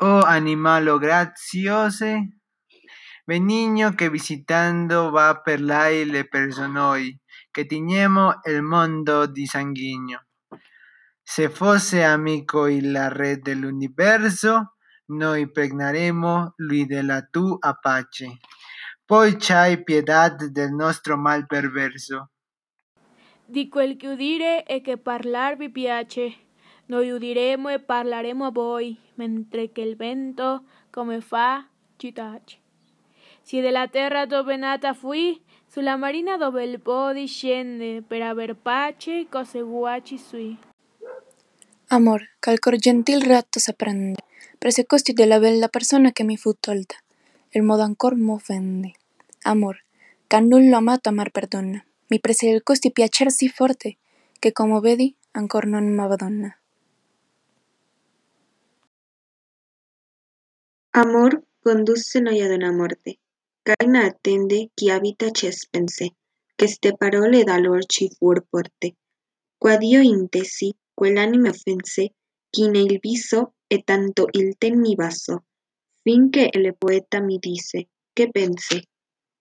Oh animalo graziose, benigno che visitando va per l'aile per noi, che tignemo il mondo di sanguigno. Se fosse amico il re dell'universo, noi pregnaremo lui della tua pace. Poi c'hai pietà del nostro mal perverso. Di quel che udire e che parlar vi piace, noi udiremo e parlaremo a voi, mentre che il vento come fa ci tace. Si della terra dove nata fui, sulla marina dove il po discende, per aver pace cose guaci sui. Amor, che cor gentil ratto s'apprende, prese costi della bella persona che mi fu tolta, il modo ancor m'offende. Amor, che nullo amato amar perdona, mi prese il costi piacer sì forte, che come vedi ancor non m'abbandona. Amor conduce noi ad una morte. Caina attende chi abita cespense, che ste parole da lor ci fur porte. Quadio intesi, quell'anime offense, chi nel viso e tanto il ten mi baso, finché il poeta mi disse, che pense.